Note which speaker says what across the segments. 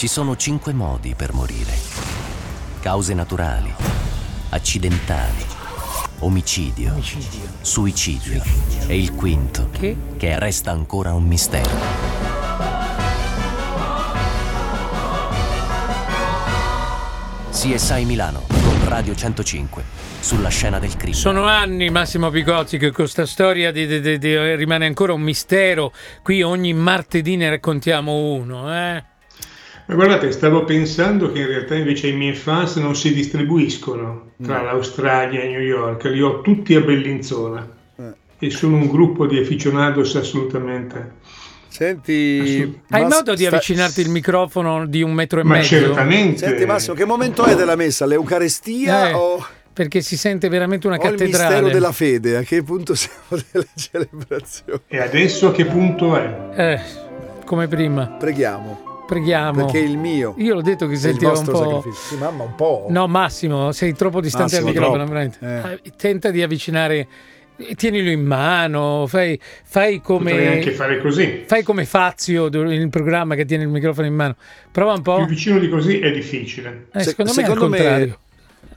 Speaker 1: Ci sono cinque modi per morire. Cause naturali, accidentali, omicidio,
Speaker 2: Omicidio.
Speaker 1: suicidio e il quinto,
Speaker 2: Che?
Speaker 1: che resta ancora un mistero. CSI Milano con Radio 105 sulla scena del crimine.
Speaker 2: Sono anni, Massimo Picozzi, che questa storia di- di- di- rimane ancora un mistero. Qui ogni martedì ne raccontiamo uno, eh?
Speaker 3: Ma guardate, stavo pensando che in realtà invece i miei fans non si distribuiscono tra l'Australia e New York, li ho tutti a Bellinzona e sono un gruppo di aficionados assolutamente.
Speaker 4: Senti,
Speaker 2: Hai
Speaker 4: Mass-
Speaker 2: modo di
Speaker 4: sta-
Speaker 2: avvicinarti il microfono di un metro e
Speaker 3: Ma
Speaker 2: mezzo?
Speaker 3: certamente.
Speaker 4: Senti Massimo, che momento è della messa? L'Eucarestia
Speaker 2: Eh,
Speaker 4: o,
Speaker 2: Perché si sente veramente una
Speaker 4: o il mistero
Speaker 2: cattedrale.
Speaker 4: della fede? A che punto siamo della celebrazione?
Speaker 3: E adesso a che punto è?
Speaker 2: Eh, come prima.
Speaker 4: Preghiamo,
Speaker 2: Preghiamo.
Speaker 4: perché il mio
Speaker 2: Io l'ho detto che
Speaker 4: il
Speaker 2: sentiva un po'.
Speaker 4: sacrificio. Sì, mamma, un po'.
Speaker 2: No, Massimo, sei troppo distante dal microfono. veramente.
Speaker 4: Eh.
Speaker 2: Eh, Tenta di avvicinare, tienilo in mano, fai, fai
Speaker 3: Potrei anche
Speaker 2: come.
Speaker 3: fare così.
Speaker 2: Fai come Fazio nel programma che tiene il microfono in mano. Prova un po'.
Speaker 3: Più vicino di così è difficile.
Speaker 2: Eh,
Speaker 4: Se-
Speaker 2: secondo me è
Speaker 4: me-
Speaker 2: contrario.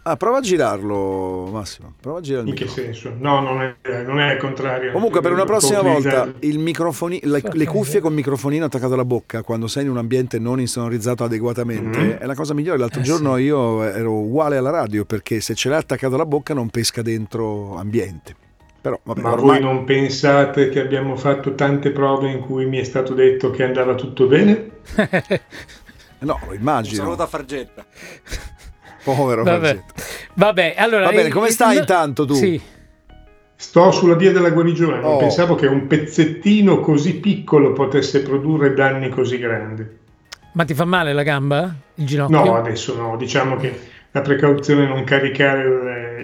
Speaker 4: Ah, prova a girarlo, Massimo. Prova a girare il
Speaker 3: In che senso? No, non è, non è al contrario.
Speaker 4: Comunque, per una prossima volta, il microfoni- le, le cuffie con microfonino attaccato alla bocca quando sei in un ambiente non insonorizzato adeguatamente
Speaker 3: Mhm.
Speaker 4: è la cosa migliore. L'altro
Speaker 2: Eh,
Speaker 4: giorno io ero uguale alla radio perché se ce l'hai attaccato alla bocca non pesca dentro ambiente. Però, vabbè,
Speaker 3: Ma
Speaker 4: ormai-
Speaker 3: voi non pensate che abbiamo fatto tante prove in cui mi è stato detto che andava tutto bene?
Speaker 4: No, lo
Speaker 5: Un
Speaker 4: immagino.
Speaker 5: saluto a Fargetta.
Speaker 4: Povero
Speaker 2: Vabbè.
Speaker 4: Falcetto.
Speaker 2: Vabbè, allora.
Speaker 4: Va bene,
Speaker 2: eh,
Speaker 4: come
Speaker 2: eh,
Speaker 4: stai
Speaker 2: no-
Speaker 4: intanto tu?
Speaker 2: Sì.
Speaker 3: Sto sulla via della guarigione, non
Speaker 4: Oh.
Speaker 3: pensavo che un pezzettino così piccolo potesse produrre danni così grandi.
Speaker 2: Ma ti fa male la gamba? Il ginocchio?
Speaker 3: No, adesso no, diciamo che la precauzione è non caricare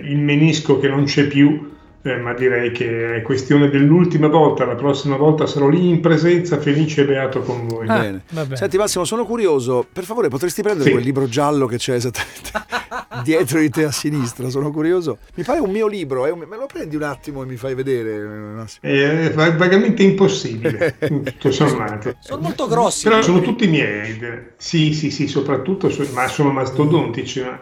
Speaker 3: il, il menisco che non c'è più, eh, ma direi che è questione dell'ultima volta, la prossima volta sarò lì in presenza, felice e beato con voi.
Speaker 2: Ah,
Speaker 4: Bene.
Speaker 2: bene.
Speaker 4: Senti Massimo, sono curioso. Per favore, potresti prendere
Speaker 3: Sì.
Speaker 4: quel libro giallo che c'è esattamente dietro di te a sinistra? Sono curioso. Mi pare un mio libro. un- Me lo prendi un attimo e mi fai vedere, Massimo?
Speaker 3: È va- vagamente impossibile, tutto sommato.
Speaker 5: Sono molto grossi.
Speaker 3: Però sono tutti miei, sì, sì, sì, soprattutto, so- ma sono mastodontici. ma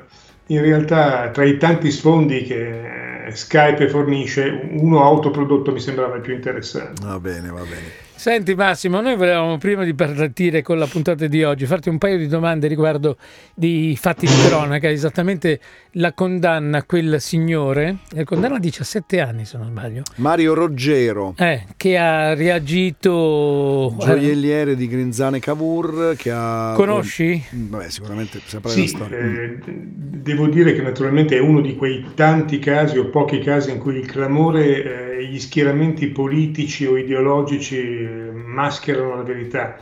Speaker 3: in realtà, tra i tanti sfondi che eh, Skype fornisce, uno autoprodotto mi sembrava il più interessante.
Speaker 4: Va bene, va bene.
Speaker 2: Senti Massimo, noi volevamo prima di partire con la puntata di oggi farti un paio di domande riguardo di fatti di cronaca, esattamente la condanna a quel signore, la condanna a 17 anni se non sbaglio,
Speaker 4: Mario Roggero,
Speaker 2: eh, che ha reagito...
Speaker 4: gioielliere di Grinzane Cavour, che ha...
Speaker 2: Conosci?
Speaker 4: Vabbè, sicuramente saprai
Speaker 3: Sì,
Speaker 4: la storia.
Speaker 3: eh, devo dire che naturalmente è uno di quei tanti casi o pochi casi in cui il clamore gli schieramenti politici o ideologici mascherano la verità.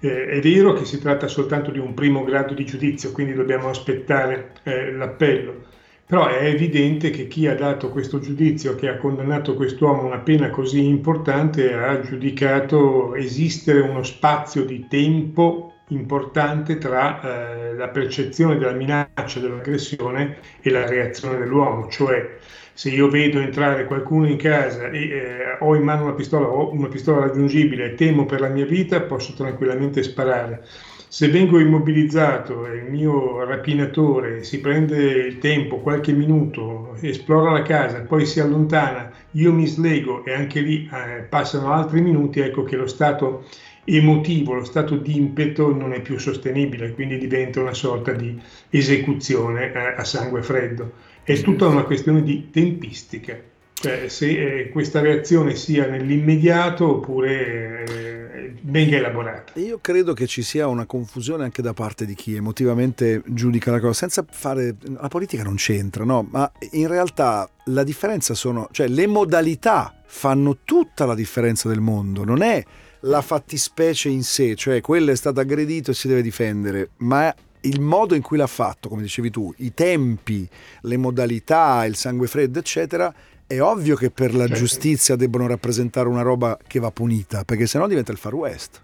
Speaker 3: Eh, è vero che si tratta soltanto di un primo grado di giudizio, quindi dobbiamo aspettare eh, l'appello, però è evidente che chi ha dato questo giudizio, che ha condannato quest'uomo a una pena così importante, ha giudicato esistere uno spazio di tempo importante tra eh, la percezione della minaccia, dell'aggressione e la reazione dell'uomo, cioè se io vedo entrare qualcuno in casa e eh, ho in mano una pistola o una pistola raggiungibile e temo per la mia vita, posso tranquillamente sparare. Se vengo immobilizzato e il mio rapinatore si prende il tempo, qualche minuto, esplora la casa, poi si allontana, io mi slego e anche lì eh, passano altri minuti, ecco che lo stato emotivo, lo stato di impeto non è più sostenibile, quindi diventa una sorta di esecuzione eh, a sangue freddo. È tutta una questione di tempistica, cioè se eh, questa reazione sia nell'immediato oppure eh, venga elaborata.
Speaker 4: Io credo che ci sia una confusione anche da parte di chi emotivamente giudica la cosa, senza fare... La politica non c'entra, no? Ma in realtà la differenza sono... cioè le modalità fanno tutta la differenza del mondo, non è la fattispecie in sé, cioè quello è stato aggredito e si deve difendere, ma il modo in cui l'ha fatto, come dicevi tu, i tempi, le modalità, il sangue freddo, eccetera, è ovvio che per la giustizia debbono rappresentare una roba che va punita, perché sennò diventa il Far West.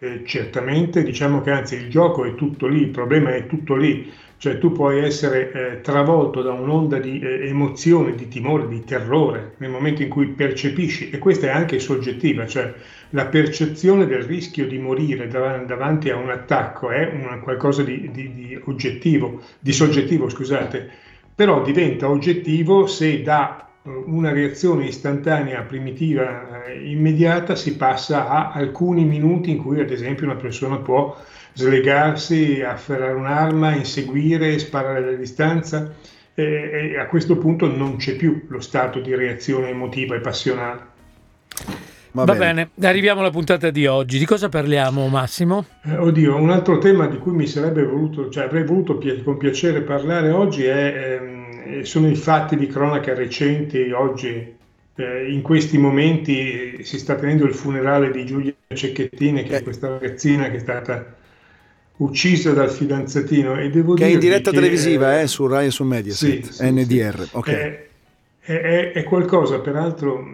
Speaker 3: Eh, certamente diciamo che anzi il gioco è tutto lì, il problema è tutto lì, cioè tu puoi essere eh, travolto da un'onda di eh, emozione, di timore, di terrore nel momento in cui percepisci, e questa è anche soggettiva, cioè la percezione del rischio di morire dav- davanti a un attacco è una, qualcosa di, di, di, oggettivo, di soggettivo, scusate, però diventa oggettivo se da eh, una reazione istantanea, primitiva, eh, immediata si passa a alcuni minuti in cui ad esempio una persona può slegarsi, afferrare un'arma, inseguire, sparare da distanza e, e a questo punto non c'è più lo stato di reazione emotiva e passionale.
Speaker 2: Va, Va bene. bene. arriviamo alla puntata di oggi. Di cosa parliamo, Massimo?
Speaker 3: Eh, oddio, un altro tema di cui mi sarebbe voluto, cioè avrei voluto pi- con piacere parlare oggi è, ehm, sono i fatti di cronaca recenti. Oggi, eh, in questi momenti, si sta tenendo il funerale di Giulia Cecchettini, che è questa ragazzina che è stata uccisa dal fidanzatino e devo
Speaker 4: che
Speaker 3: è
Speaker 4: in diretta che, televisiva eh, su Rai e su Mediaset sì, NDR
Speaker 3: sì, okay. è, è, è, qualcosa peraltro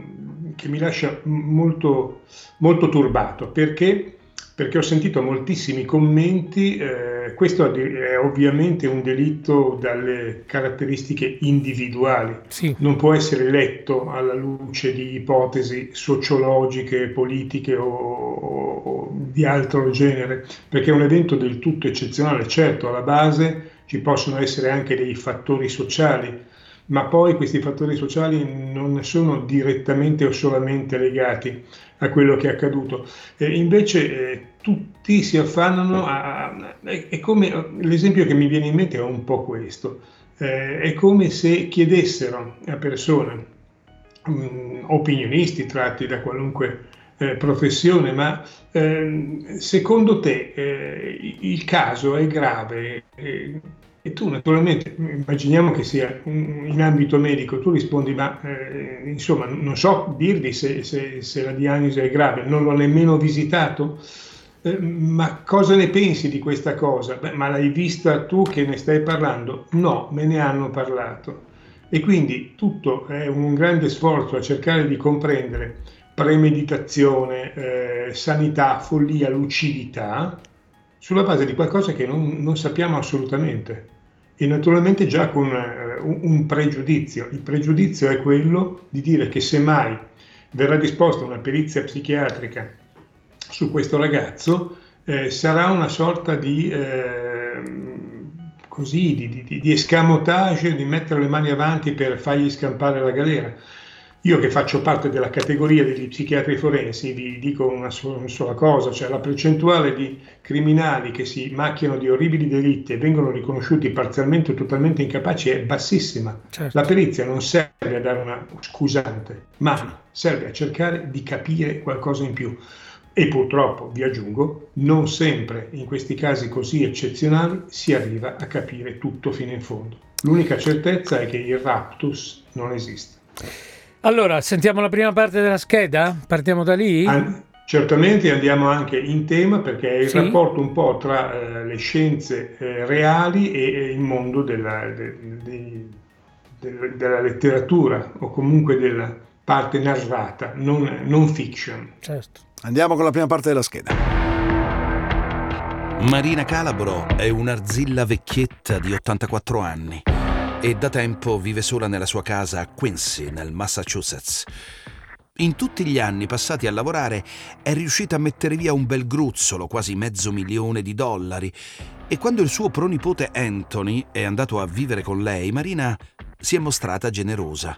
Speaker 3: che mi lascia molto, molto turbato perché perché ho sentito moltissimi commenti, eh, questo è ovviamente un delitto dalle caratteristiche individuali, sì. non può essere letto alla luce di ipotesi sociologiche, politiche o, o, di altro genere, perché è un evento del tutto eccezionale, certo alla base ci possono essere anche dei fattori sociali, ma poi questi fattori sociali non sono direttamente o solamente legati a quello che è accaduto. Eh, invece eh, tutti si affannano a, a, è come l'esempio che mi viene in mente è un po' questo. Eh, è come se chiedessero a persone, mh, mm, opinionisti tratti da qualunque eh, professione, ma ehm, secondo te eh, il caso è grave? E tu naturalmente, immaginiamo che sia in ambito medico, tu rispondi, ma eh, insomma non so dirvi se, se, se, la diagnosi è grave, non l'ho nemmeno visitato, eh, ma cosa ne pensi di questa cosa? Beh, ma l'hai vista tu che ne stai parlando? No, me ne hanno parlato. E quindi tutto è un grande sforzo a cercare di comprendere premeditazione, eh, sanità, follia, lucidità, sulla base di qualcosa che non, non sappiamo assolutamente e naturalmente già con uh, un pregiudizio. Il pregiudizio è quello di dire che se mai verrà disposta una perizia psichiatrica su questo ragazzo, eh, sarà una sorta di, eh, così, di, di, di escamotage, di mettere le mani avanti per fargli scampare la galera. Io che faccio parte della categoria degli psichiatri forensi vi dico una sola, una sola, cosa, cioè la percentuale di criminali che si macchiano di orribili delitti e vengono riconosciuti parzialmente o totalmente incapaci è bassissima. Certo. La perizia non serve a dare una scusante, ma serve a cercare di capire qualcosa in più. E purtroppo, vi aggiungo, non sempre in questi casi così eccezionali si arriva a capire tutto fino in fondo. L'unica certezza è che il raptus non esiste.
Speaker 2: Allora, sentiamo la prima parte della scheda? Partiamo da lì?
Speaker 3: An- certamente andiamo anche in tema perché è il sì. rapporto un po' tra eh, le scienze eh, reali e, e, il mondo della, de, de, de, della, letteratura o comunque della parte narrata, non, non fiction.
Speaker 4: Certo. Andiamo con la prima parte della scheda.
Speaker 1: Marina Calabro è un'arzilla vecchietta di 84 anni e da tempo vive sola nella sua casa a Quincy, nel Massachusetts. In tutti gli anni passati a lavorare è riuscita a mettere via un bel gruzzolo, quasi mezzo milione di dollari, e quando il suo pronipote Anthony è andato a vivere con lei, Marina si è mostrata generosa.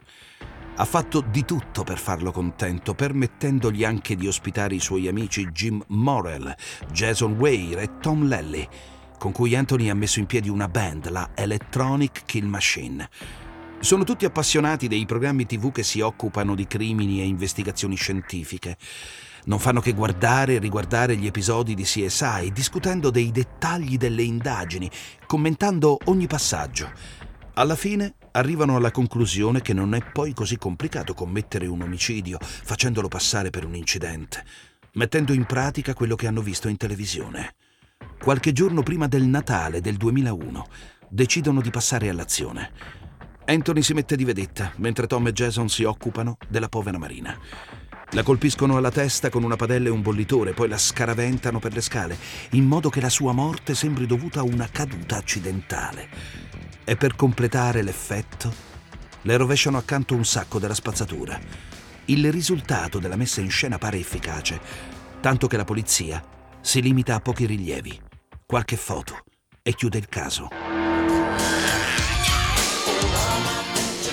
Speaker 1: Ha fatto di tutto per farlo contento, permettendogli anche di ospitare i suoi amici Jim Morrell, Jason Weir e Tom Lelly con cui Anthony ha messo in piedi una band, la Electronic Kill Machine. Sono tutti appassionati dei programmi tv che si occupano di crimini e investigazioni scientifiche. Non fanno che guardare e riguardare gli episodi di CSI, discutendo dei dettagli delle indagini, commentando ogni passaggio. Alla fine arrivano alla conclusione che non è poi così complicato commettere un omicidio facendolo passare per un incidente, mettendo in pratica quello che hanno visto in televisione qualche giorno prima del Natale del 2001, decidono di passare all'azione. Anthony si mette di vedetta, mentre Tom e Jason si occupano della povera Marina. La colpiscono alla testa con una padella e un bollitore, poi la scaraventano per le scale, in modo che la sua morte sembri dovuta a una caduta accidentale. E per completare l'effetto, le rovesciano accanto un sacco della spazzatura. Il risultato della messa in scena pare efficace, tanto che la polizia si limita a pochi rilievi, qualche foto e chiude il caso.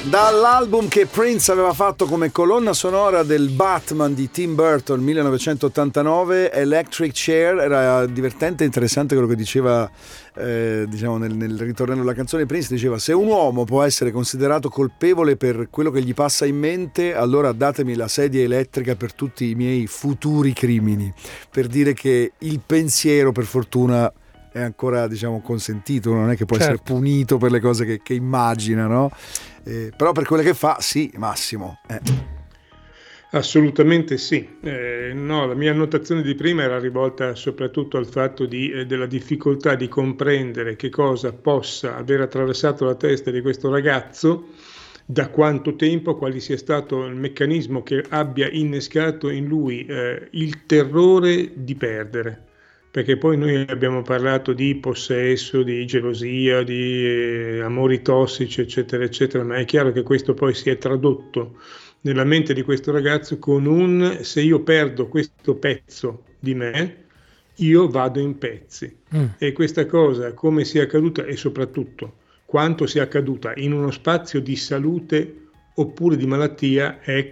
Speaker 4: Dall'album che Prince aveva fatto come colonna sonora del Batman di Tim Burton 1989, Electric Chair, era divertente e interessante quello che diceva eh, diciamo nel, nel ritornello della canzone Prince, diceva se un uomo può essere considerato colpevole per quello che gli passa in mente, allora datemi la sedia elettrica per tutti i miei futuri crimini, per dire che il pensiero per fortuna è ancora diciamo consentito, non è che può certo. essere punito per le cose che, che immagina, no? Eh, però per quelle che fa, sì, Massimo. Eh.
Speaker 3: Assolutamente sì. Eh, no, la mia annotazione di prima era rivolta soprattutto al fatto di, eh, della difficoltà di comprendere che cosa possa aver attraversato la testa di questo ragazzo, da quanto tempo, quale sia stato il meccanismo che abbia innescato in lui eh, il terrore di perdere perché poi noi abbiamo parlato di possesso, di gelosia, di eh, amori tossici, eccetera, eccetera, ma è chiaro che questo poi si è tradotto nella mente di questo ragazzo con un se io perdo questo pezzo di me, io vado in pezzi. Mm. E questa cosa, come sia accaduta e soprattutto quanto sia accaduta in uno spazio di salute oppure di malattia, è,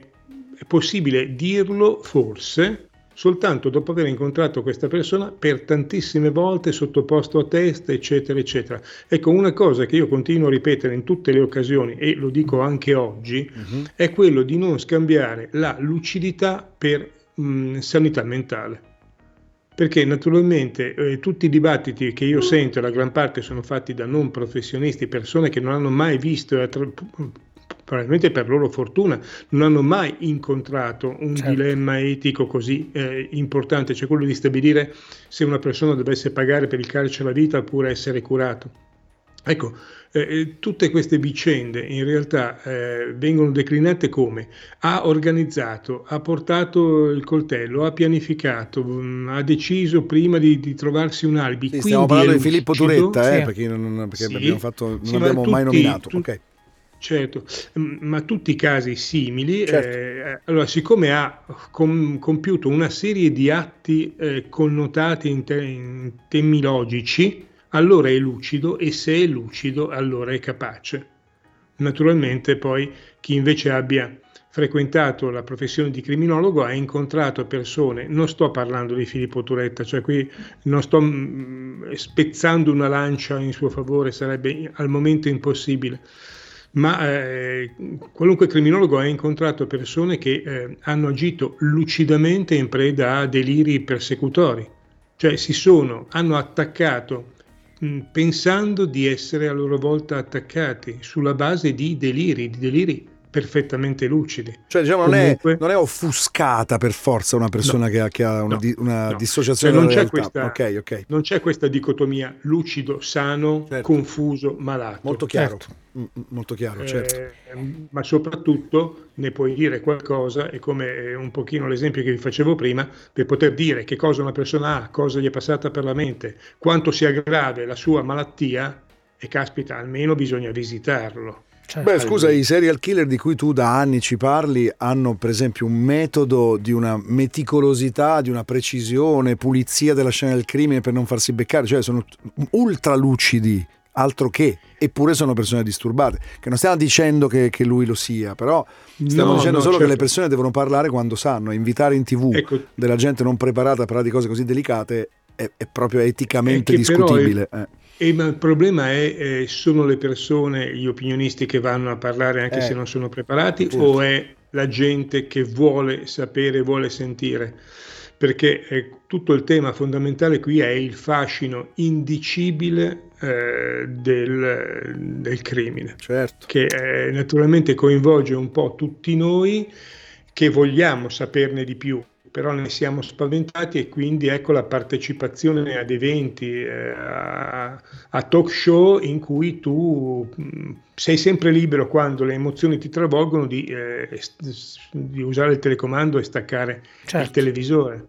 Speaker 3: è possibile dirlo forse, soltanto dopo aver incontrato questa persona per tantissime volte sottoposto a test, eccetera, eccetera. Ecco, una cosa che io continuo a ripetere in tutte le occasioni e lo dico anche oggi, uh-huh. è quello di non scambiare la lucidità per mh, sanità mentale. Perché naturalmente eh, tutti i dibattiti che io sento, la gran parte sono fatti da non professionisti, persone che non hanno mai visto attra- probabilmente per loro fortuna, non hanno mai incontrato un certo. dilemma etico così eh, importante, cioè quello di stabilire se una persona dovesse pagare per il carcere la vita oppure essere curato. Ecco, eh, eh, tutte queste vicende in realtà eh, vengono declinate come ha organizzato, ha portato il coltello, ha pianificato, mh, mm, ha deciso prima di, di trovarsi un alibi.
Speaker 4: Sì, stiamo parlando di Filippo Turetta, eh, sì. perché, non, perché sì, abbiamo fatto, non sì, abbiamo tutti, mai nominato. Tu, okay.
Speaker 3: Certo, ma tutti i casi simili, certo. eh, allora siccome ha com- compiuto una serie di atti eh, connotati in, te- in, temi logici, allora è lucido e se è lucido allora è capace. Naturalmente poi chi invece abbia frequentato la professione di criminologo ha incontrato persone, non sto parlando di Filippo Turetta, cioè qui non sto mm, spezzando una lancia in suo favore, sarebbe al momento impossibile ma eh, qualunque criminologo ha incontrato persone che eh, hanno agito lucidamente in preda a deliri persecutori, cioè si sono, hanno attaccato pensando di essere a loro volta attaccati sulla base di deliri, di deliri perfettamente lucidi.
Speaker 4: Cioè, diciamo, Comunque, non, è, non, è, offuscata per forza una persona no, che, ha, che, ha, una, no, di, una no. dissociazione cioè, non c'è,
Speaker 3: questa, okay, okay. non c'è questa dicotomia lucido, sano, certo. confuso, malato.
Speaker 4: Molto chiaro. Certo. Mm, mm, molto chiaro, certo.
Speaker 3: Eh, ma soprattutto ne puoi dire qualcosa, e come un pochino l'esempio che vi facevo prima, per poter dire che cosa una persona ha, cosa gli è passata per la mente, quanto sia grave la sua malattia, e caspita, almeno bisogna visitarlo.
Speaker 4: Cioè, Beh, scusa, i serial killer di cui tu da anni ci parli hanno per esempio un metodo di una meticolosità, di una precisione, pulizia della scena del crimine per non farsi beccare, cioè sono ultra lucidi, altro che, eppure sono persone disturbate. Che non stiamo dicendo che, che lui lo sia, però stiamo no, dicendo no, solo certo. che le certo. persone devono parlare quando sanno, invitare in tv ecco. della gente non preparata a parlare di cose così delicate è, è proprio eticamente è discutibile. È, eh.
Speaker 3: E, ma il problema è, eh, sono le persone, gli opinionisti che vanno a parlare anche eh, se non sono preparati appunto. o è la gente che vuole sapere, vuole sentire? Perché eh, tutto il tema fondamentale qui è il fascino indicibile eh, del, del, crimine,
Speaker 4: certo.
Speaker 3: che naturalmente coinvolge un po' tutti noi che vogliamo saperne di più però ne siamo spaventati e quindi ecco la partecipazione ad eventi, eh, a, a, talk show in cui tu mh, sei sempre libero quando le emozioni ti travolgono di, eh, di usare il telecomando e staccare certo. il televisore.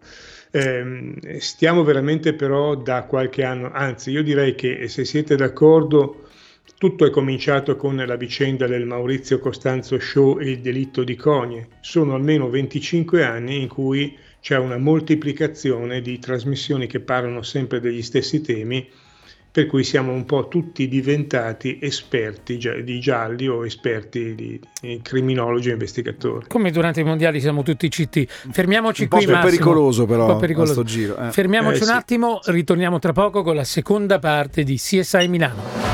Speaker 3: Eh, stiamo veramente però da qualche anno, anzi io direi che se siete d'accordo tutto è cominciato con la vicenda del Maurizio Costanzo Show e il delitto di Cogne. Sono almeno 25 anni in cui c'è una moltiplicazione di trasmissioni che parlano sempre degli stessi temi per cui siamo un po' tutti diventati esperti di gialli o esperti di, di criminologi e investigatori.
Speaker 2: Come durante i mondiali siamo tutti citti. Fermiamoci
Speaker 4: un
Speaker 2: qui,
Speaker 4: po'
Speaker 2: Massimo.
Speaker 4: pericoloso però, un po' pericoloso. giro.
Speaker 2: Eh. Fermiamoci eh, un sì. attimo, ritorniamo tra poco con la seconda parte di CSI Milano.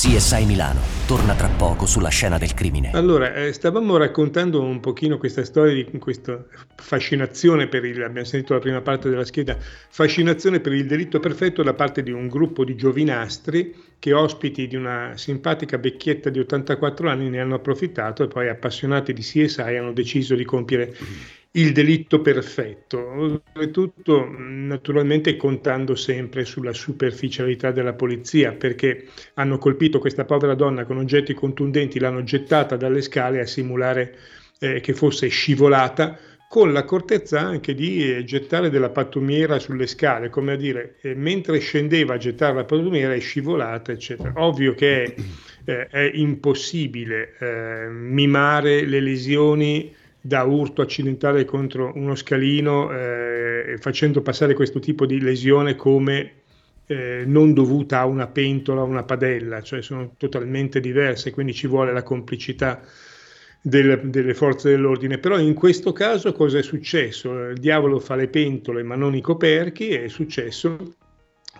Speaker 5: CSI Milano torna tra poco sulla scena del crimine.
Speaker 3: Allora, eh, stavamo raccontando un pochino questa storia di questa fascinazione per il, abbiamo sentito la prima parte della scheda, fascinazione per il delitto perfetto da parte di un gruppo di giovinastri che ospiti di una simpatica vecchietta di 84 anni ne hanno approfittato e poi appassionati di CSI hanno deciso di compiere il delitto perfetto, oltretutto naturalmente contando sempre sulla superficialità della polizia, perché hanno colpito questa povera donna con oggetti contundenti, l'hanno gettata dalle scale a simulare eh, che fosse scivolata, con l'accortezza anche di eh, gettare della pattumiera sulle scale, come a dire, eh, mentre scendeva a gettare la pattumiera è scivolata, eccetera. Ovvio che è, eh, è impossibile eh, mimare le lesioni da urto accidentale contro uno scalino eh, facendo passare questo tipo di lesione come eh, non dovuta a una pentola o una padella, cioè sono totalmente diverse, quindi ci vuole la complicità del, delle forze dell'ordine. Però in questo caso cosa è successo? Il diavolo fa le pentole ma non i coperchi, è successo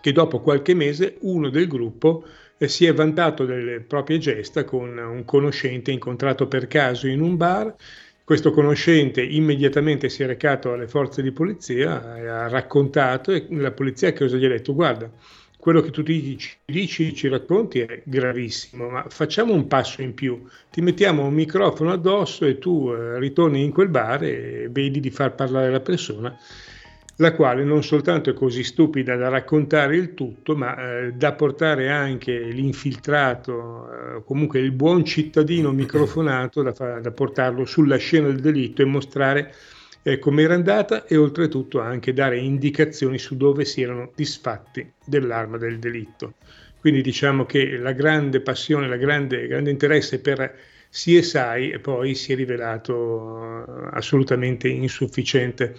Speaker 3: che dopo qualche mese uno del gruppo eh, si è vantato delle proprie gesta con un conoscente incontrato per caso in un bar questo conoscente immediatamente si è recato alle forze di polizia, ha raccontato e la polizia cosa gli ha detto? Guarda, quello che tu ti ci dici, ci racconti è gravissimo, ma facciamo un passo in più, ti mettiamo un microfono addosso e tu eh, ritorni in quel bar e vedi di far parlare la persona la quale non soltanto è così stupida da raccontare il tutto, ma eh, da portare anche l'infiltrato, eh, comunque il buon cittadino microfonato, da, fa, da, portarlo sulla scena del delitto e mostrare eh, come era andata e oltretutto anche dare indicazioni su dove si erano disfatti dell'arma del delitto. Quindi diciamo che la grande passione, il grande, grande interesse per CSI poi si è rivelato eh, assolutamente insufficiente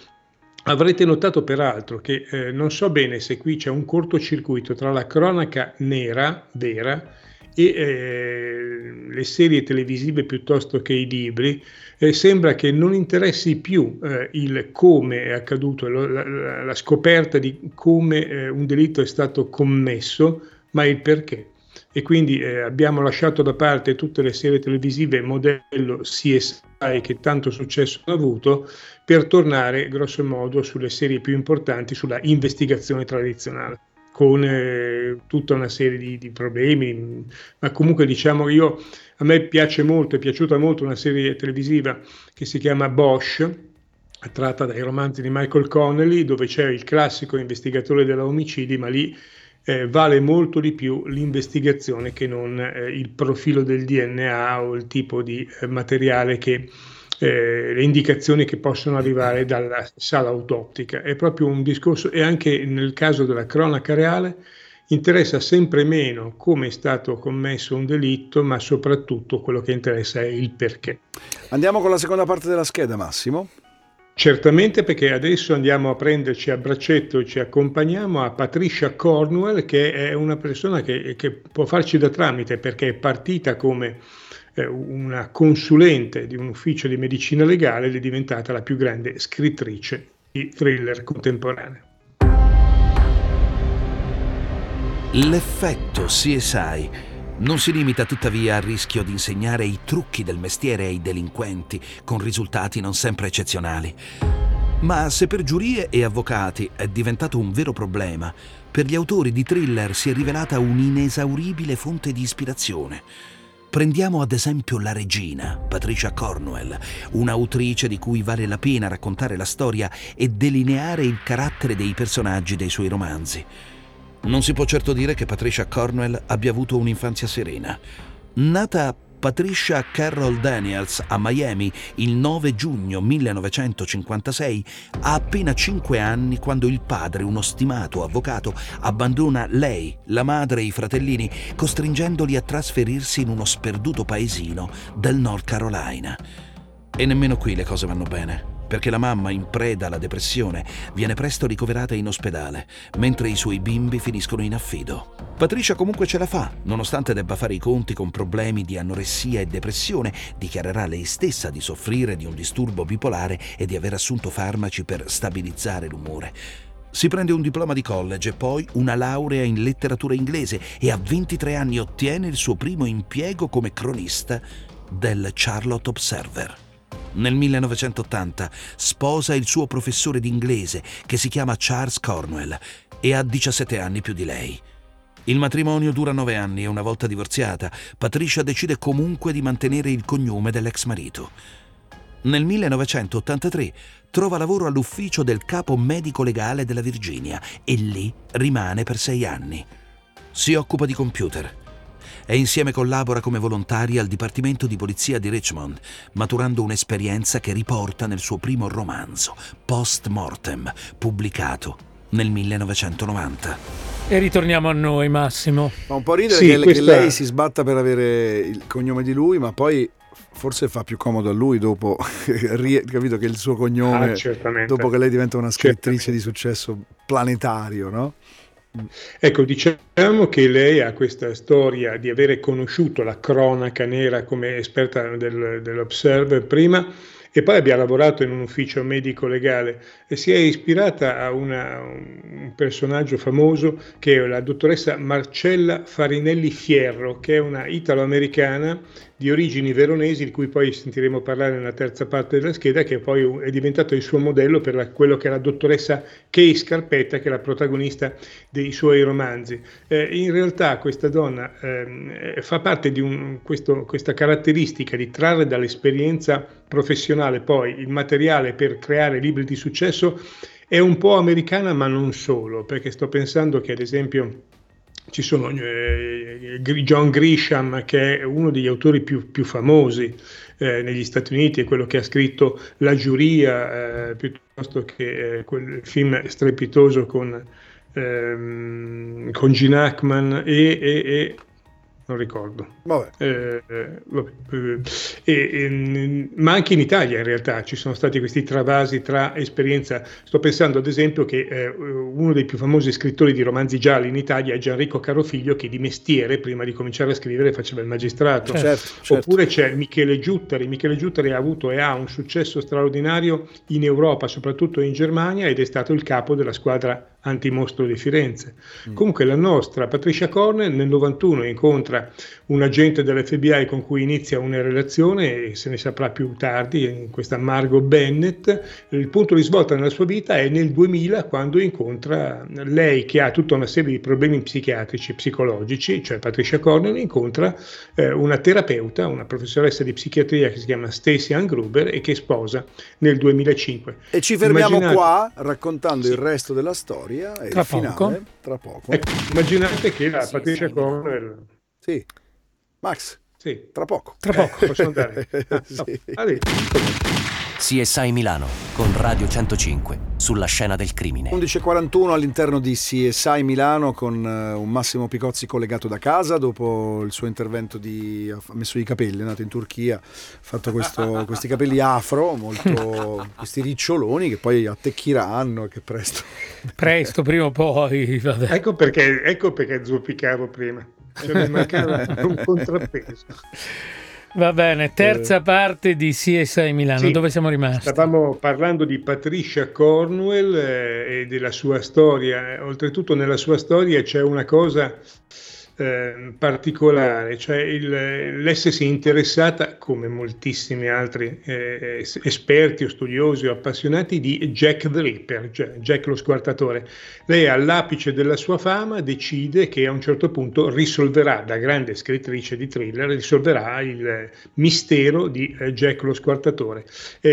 Speaker 3: Avrete notato peraltro che eh, non so bene se qui c'è un cortocircuito tra la cronaca nera, vera, e eh, le serie televisive piuttosto che i libri, eh, sembra che non interessi più eh, il come è accaduto, lo, la, la, scoperta di come eh, un delitto è stato commesso, ma il perché e quindi eh, abbiamo lasciato da parte tutte le serie televisive modello CSI che tanto successo hanno avuto per tornare grosso modo sulle serie più importanti, sulla investigazione tradizionale con eh, tutta una serie di, di, problemi, ma comunque diciamo io a me piace molto, è piaciuta molto una serie televisiva che si chiama Bosch, tratta dai romanzi di Michael Connelly, dove c'è il classico investigatore della omicidi, ma lì eh, vale molto di più l'investigazione che non eh, il profilo del DNA o il tipo di eh, materiale che eh, le indicazioni che possono arrivare dalla sala autoptica. È proprio un discorso e anche nel caso della cronaca reale interessa sempre meno come è stato commesso un delitto, ma soprattutto quello che interessa è il perché.
Speaker 4: Andiamo con la seconda parte della scheda, Massimo.
Speaker 3: Certamente perché adesso andiamo a prenderci a braccetto e ci accompagniamo a Patricia Cornwell che è una persona che, che può farci da tramite perché è partita come eh, una consulente di un ufficio di medicina legale ed è diventata la più grande scrittrice di thriller contemporanei.
Speaker 1: L'effetto CSI non si limita tuttavia al rischio di insegnare i trucchi del mestiere ai delinquenti, con risultati non sempre eccezionali. Ma se per giurie e avvocati è diventato un vero problema, per gli autori di thriller si è rivelata un'inesauribile fonte di ispirazione. Prendiamo ad esempio la regina, Patricia Cornwell, un'autrice di cui vale la pena raccontare la storia e delineare il carattere dei personaggi dei suoi romanzi. Non si può certo dire che Patricia Cornwell abbia avuto un'infanzia serena. Nata Patricia Carroll Daniels a Miami il 9 giugno 1956 ha appena 5 anni quando il padre, uno stimato avvocato, abbandona lei, la madre e i fratellini, costringendoli a trasferirsi in uno sperduto paesino del North Carolina. E nemmeno qui le cose vanno bene perché la mamma, in preda alla depressione, viene presto ricoverata in ospedale, mentre i suoi bimbi finiscono in affido. Patricia comunque ce la fa, nonostante debba fare i conti con problemi di anoressia e depressione, dichiarerà lei stessa di soffrire di un disturbo bipolare e di aver assunto farmaci per stabilizzare l'umore. Si prende un diploma di college e poi una laurea in letteratura inglese e a 23 anni ottiene il suo primo impiego come cronista del Charlotte Observer. Nel 1980 sposa il suo professore d'inglese che si chiama Charles Cornwell e ha 17 anni più di lei. Il matrimonio dura nove anni e una volta divorziata, Patricia decide comunque di mantenere il cognome dell'ex marito. Nel 1983 trova lavoro all'ufficio del capo medico legale della Virginia e lì rimane per sei anni. Si occupa di computer e insieme collabora come volontaria al Dipartimento di Polizia di Richmond, maturando un'esperienza che riporta nel suo primo romanzo, Post Mortem, pubblicato nel 1990.
Speaker 2: E ritorniamo a noi, Massimo.
Speaker 4: Fa un po' ridere sì, che, questa... che lei si sbatta per avere il cognome di lui, ma poi forse fa più comodo a lui dopo capito che il suo cognome ah, dopo che lei diventa una scrittrice certamente. di successo planetario no?
Speaker 3: Ecco, diciamo che lei ha questa storia di avere conosciuto la cronaca nera come esperta del, dell'Observer prima e poi abbia lavorato in un ufficio medico legale e si è ispirata a una, un personaggio famoso che è la dottoressa Marcella Farinelli Fierro, che è una italo-americana di origini veronesi, di cui poi sentiremo parlare nella terza parte della scheda, che poi è diventato il suo modello per la, quello che è la dottoressa Kay Scarpetta, che è la protagonista dei suoi romanzi. Eh, in realtà questa donna eh, fa parte di un, questo, questa caratteristica di trarre dall'esperienza professionale poi il materiale per creare libri di successo, è un po' americana ma non solo, perché sto pensando che ad esempio ci sono eh, John Grisham che è uno degli autori più, più famosi eh, negli Stati Uniti, è quello che ha scritto La giuria eh, piuttosto che eh, quel film strepitoso con, ehm, con Gene Hackman e, e, e non ricordo. Vabbè. Eh, vabbè. Eh, eh, ma anche in Italia in realtà ci sono stati questi travasi tra esperienza. Sto pensando ad esempio che eh, uno dei più famosi scrittori di romanzi gialli in Italia è Gianrico Carofiglio che di mestiere prima di cominciare a scrivere faceva il magistrato. Certo, certo. Oppure c'è Michele Giuttari. Michele Giuttari ha avuto e ha un successo straordinario in Europa, soprattutto in Germania ed è stato il capo della squadra antimostro di Firenze. Mm. Comunque la nostra Patricia Cornell nel 91 incontra un agente dell'FBI con cui inizia una relazione e se ne saprà più tardi, questa Margot Bennett. Il punto di svolta nella sua vita è nel 2000 quando incontra lei che ha tutta una serie di problemi psichiatrici e psicologici, cioè Patricia Cornell incontra eh, una terapeuta, una professoressa di psichiatria che si chiama Stacy Ann Gruber e che sposa nel 2005.
Speaker 4: E ci fermiamo Immaginate... qua raccontando sì. il resto della storia e tra il finale poco. tra poco.
Speaker 3: Ecco, immaginate che la Patricia Cornell
Speaker 4: sì. Max?
Speaker 3: Sì.
Speaker 4: Tra poco.
Speaker 3: Tra poco, posso andare? Ah, sì.
Speaker 5: CSI Milano con Radio 105 sulla scena del crimine.
Speaker 4: 11.41 all'interno di CSI Milano con uh, un Massimo Picozzi collegato da casa dopo il suo intervento di... ha messo i capelli, è andato in Turchia, ha fatto questo, questi capelli afro, molto, questi riccioloni che poi attecchiranno e che presto...
Speaker 2: Presto, prima o poi.
Speaker 3: Ecco perché, ecco perché zoppicavo prima cioè mi mancava un contrappeso.
Speaker 2: Va bene, terza eh, parte di CSI Milano, sì, dove siamo rimasti?
Speaker 3: Stavamo parlando di Patricia Cornwell eh, e della sua storia. Oltretutto nella sua storia c'è una cosa eh, particolare, cioè il, l'essersi interessata, come moltissimi altri eh, esperti o studiosi o appassionati, di Jack the Ripper, cioè Jack lo squartatore. Lei all'apice della sua fama decide che a un certo punto risolverà, da grande scrittrice di thriller, risolverà il mistero di eh, Jack lo squartatore.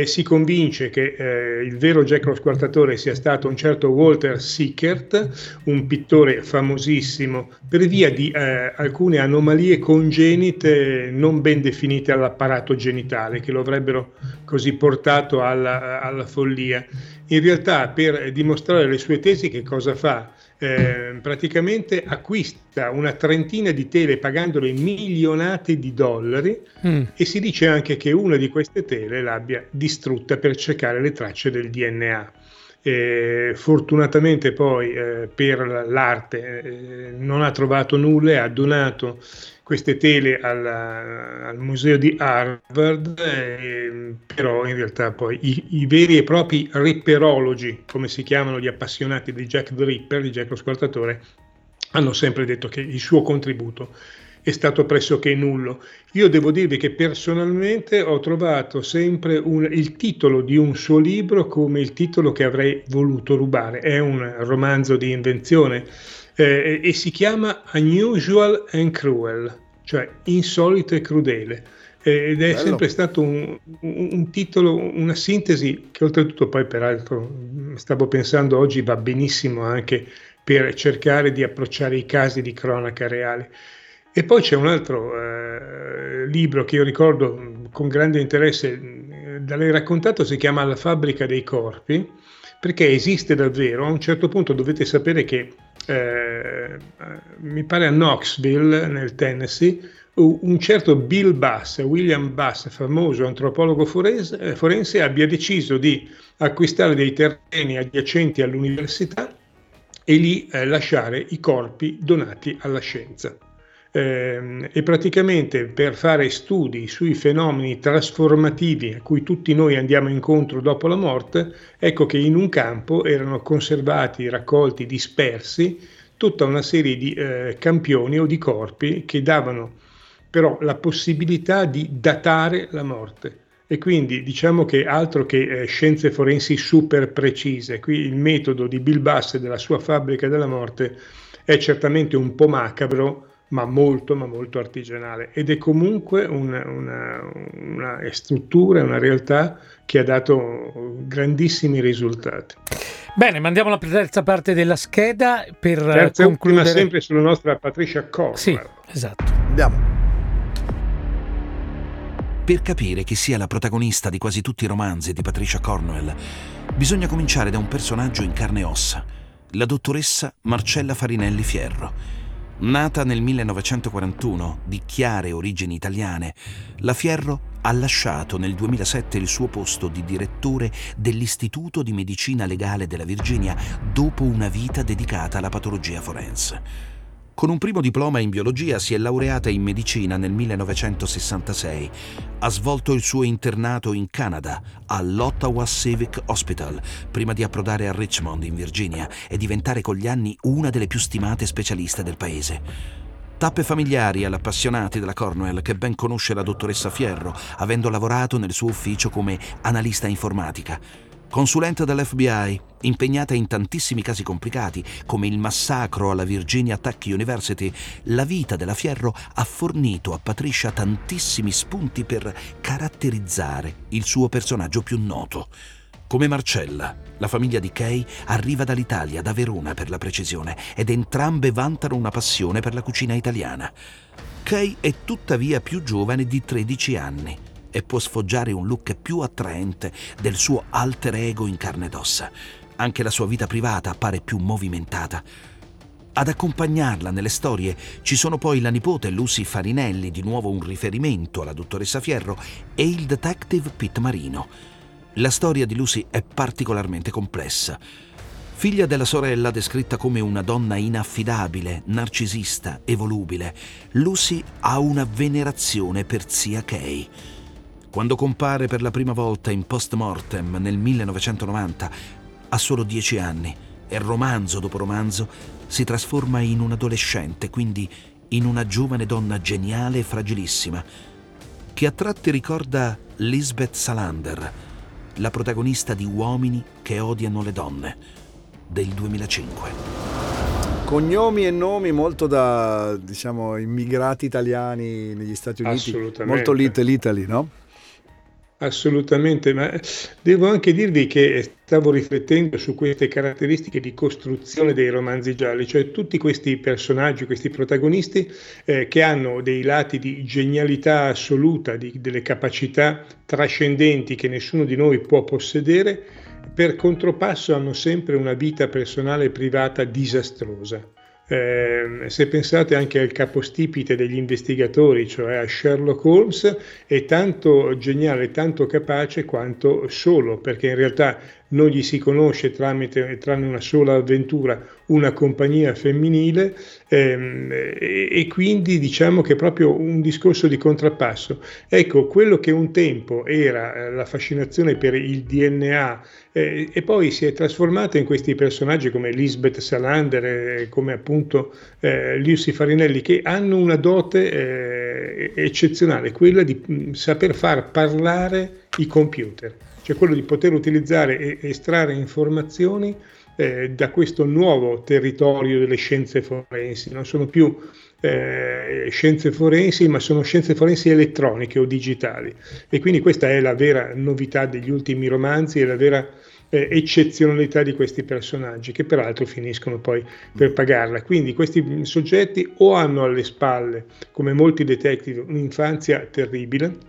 Speaker 3: si convince che eh, il vero Jack lo squartatore sia stato un certo Walter Sickert, un pittore famosissimo per via di eh, alcune anomalie congenite non ben definite all'apparato genitale che lo avrebbero così portato alla, alla follia. In realtà per dimostrare le sue tesi che cosa fa? Eh, praticamente acquista una trentina di tele pagandole milionate di dollari mm. e si dice anche che una di queste tele l'abbia distrutta per cercare le tracce del DNA. Eh, fortunatamente poi eh, per l'arte eh, non ha trovato nulla e ha donato queste tele alla, al museo di Harvard, eh, però in realtà poi i, i, veri e propri ripperologi, come si chiamano gli appassionati di Jack the Ripper, di Jack lo Squartatore, hanno sempre detto che il suo contributo è stato pressoché nullo. Io devo dirvi che personalmente ho trovato sempre un, il titolo di un suo libro come il titolo che avrei voluto rubare. È un romanzo di invenzione eh, e si chiama Unusual and Cruel, cioè insolito e crudele. Eh, ed è Bello. sempre stato un, un, un, titolo, una sintesi che oltretutto poi peraltro stavo pensando oggi va benissimo anche per cercare di approcciare i casi di cronaca reale. E poi c'è un altro eh, libro che io ricordo con grande interesse eh, da lei raccontato, si chiama La fabbrica dei corpi, perché esiste davvero. A un certo punto dovete sapere che eh, mi pare a Knoxville, nel Tennessee, un certo Bill Bass, William Bass, famoso antropologo forense, eh, forense, abbia deciso di acquistare dei terreni adiacenti all'università e lì eh, lasciare i corpi donati alla scienza eh, e praticamente per fare studi sui fenomeni trasformativi a cui tutti noi andiamo incontro dopo la morte, ecco che in un campo erano conservati, raccolti, dispersi tutta una serie di eh, campioni o di corpi che davano però la possibilità di datare la morte. E quindi diciamo che altro che eh, scienze forensi super precise, qui il metodo di Bill Bass e della sua fabbrica della morte è certamente un po' macabro, ma molto, ma molto artigianale ed è comunque una, una, una struttura, una realtà che ha dato grandissimi risultati.
Speaker 2: Bene, mandiamo la terza parte della scheda per
Speaker 3: terza
Speaker 2: concludere.
Speaker 3: ultima sempre sulla nostra Patricia Cornwell.
Speaker 2: Sì, esatto.
Speaker 4: Andiamo.
Speaker 1: Per capire chi sia la protagonista di quasi tutti i romanzi di Patricia Cornwell, bisogna cominciare da un personaggio in carne e ossa, la dottoressa Marcella Farinelli Fierro Nata nel 1941, di chiare origini italiane, la Fierro ha lasciato nel 2007 il suo posto di direttore dell'Istituto di Medicina Legale della Virginia dopo una vita dedicata alla patologia forense. Con un primo diploma in biologia si è laureata in medicina nel 1966. Ha svolto il suo internato in Canada, all'Ottawa Civic Hospital, prima di approdare a Richmond, in Virginia, e diventare con gli anni una delle più stimate specialiste del paese. Tappe familiari all'appassionati della Cornwell che ben conosce la dottoressa Fierro, avendo lavorato nel suo ufficio come analista informatica. Consulente dell'FBI, impegnata in tantissimi casi complicati, come il massacro alla Virginia Tech University, la vita della Fierro ha fornito a Patricia tantissimi spunti per caratterizzare il suo personaggio più noto. Come Marcella, la famiglia di Kay arriva dall'Italia, da Verona per la precisione, ed entrambe vantano una passione per la cucina italiana. Kay è tuttavia più giovane di 13 anni e può sfoggiare un look più attraente del suo alter ego in carne ed ossa. Anche la sua vita privata appare più movimentata. Ad accompagnarla nelle storie ci sono poi la nipote Lucy Farinelli, di nuovo un riferimento alla dottoressa Fierro, e il detective Pete Marino. La storia di Lucy è particolarmente complessa. Figlia della sorella descritta come una donna inaffidabile, narcisista e volubile, Lucy ha una venerazione per zia Kay. Quando compare per la prima volta in post mortem nel 1990, ha solo dieci anni e romanzo dopo romanzo si trasforma in un adolescente, quindi in una giovane donna geniale e fragilissima, che a tratti ricorda Lisbeth Salander, la protagonista di Uomini che odiano le donne, del 2005.
Speaker 4: Cognomi e nomi molto da, diciamo, immigrati italiani negli Stati Uniti. Molto Little Italy, no?
Speaker 3: Assolutamente, ma devo anche dirvi che stavo riflettendo su queste caratteristiche di costruzione dei romanzi gialli, cioè tutti questi personaggi, questi protagonisti eh, che hanno dei lati di genialità assoluta, di, delle capacità trascendenti che nessuno di noi può possedere, per contropasso hanno sempre una vita personale e privata disastrosa. Eh, se pensate anche al capostipite degli investigatori, cioè a Sherlock Holmes, è tanto geniale, tanto capace quanto solo, perché in realtà non gli si conosce tramite, tranne una sola avventura, una compagnia femminile ehm, e, e, quindi diciamo che è proprio un discorso di contrappasso. Ecco, quello che un tempo era eh, la fascinazione per il DNA eh, e poi si è trasformato in questi personaggi come Lisbeth Salander e come appunto eh, Lucy Farinelli che hanno una dote eh, eccezionale, quella di mh, saper far parlare i computer cioè quello di poter utilizzare e estrarre informazioni eh, da questo nuovo territorio delle scienze forensi. Non sono più eh, scienze forensi, ma sono scienze forensi elettroniche o digitali. E quindi questa è la vera novità degli ultimi romanzi e la vera eh, eccezionalità di questi personaggi, che peraltro finiscono poi per pagarla. Quindi questi soggetti o hanno alle spalle, come molti detective, un'infanzia terribile,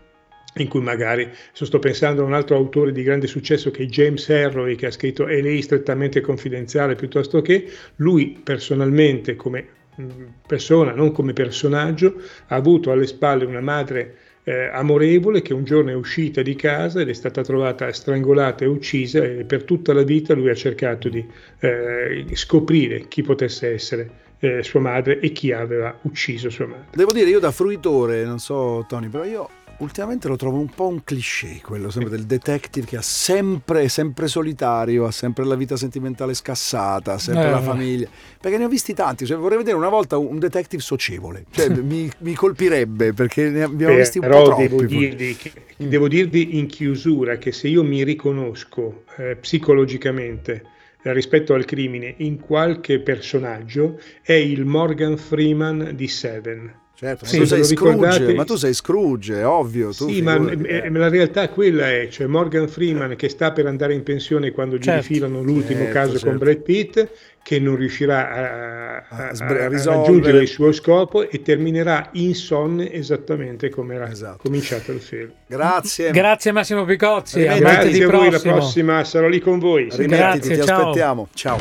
Speaker 3: in cui magari sto pensando a un altro autore di grande successo che è James Harrow che ha scritto E lei strettamente confidenziale piuttosto che lui personalmente come mm, persona, non come personaggio, ha avuto alle spalle una madre eh, amorevole che un giorno è uscita di casa ed è stata trovata strangolata e uccisa e per tutta la vita lui ha cercato di eh, scoprire chi potesse essere eh, sua madre e chi aveva ucciso sua madre.
Speaker 4: Devo dire, io da fruitore, non so Tony, però io ultimamente lo trovo un po' un cliché, quello sempre del detective che ha sempre, sempre solitario, ha sempre la vita sentimentale scassata, sempre eh. la famiglia. Perché ne ho visti tanti, cioè, vorrei vedere una volta un detective socievole, cioè, mi, mi, colpirebbe perché ne abbiamo visti un po' troppi.
Speaker 3: Devo dirvi, che, devo dirvi in chiusura che se io mi riconosco eh, psicologicamente eh, rispetto al crimine in qualche personaggio è il Morgan Freeman di Seven
Speaker 4: Certo, sì, ma, tu sei Scrooge, ma tu sei Scrooge, è ovvio.
Speaker 3: sì, ma eh, la realtà quella è, cioè Morgan Freeman che sta per andare in pensione quando gli certo. rifilano l'ultimo certo, caso certo. con Brad Pitt, che non riuscirà a, a, a, a raggiungere il suo scopo e terminerà insonne esattamente come era esatto. cominciato il film.
Speaker 4: Grazie.
Speaker 2: Grazie Massimo Picozzi.
Speaker 3: Grazie a voi, la prossima sarò lì con voi.
Speaker 4: Rimettiti, Grazie, ti ciao. aspettiamo. Ciao.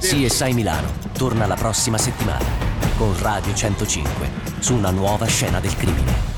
Speaker 5: CSI Milano torna la prossima settimana con Radio 105 su una nuova scena del crimine.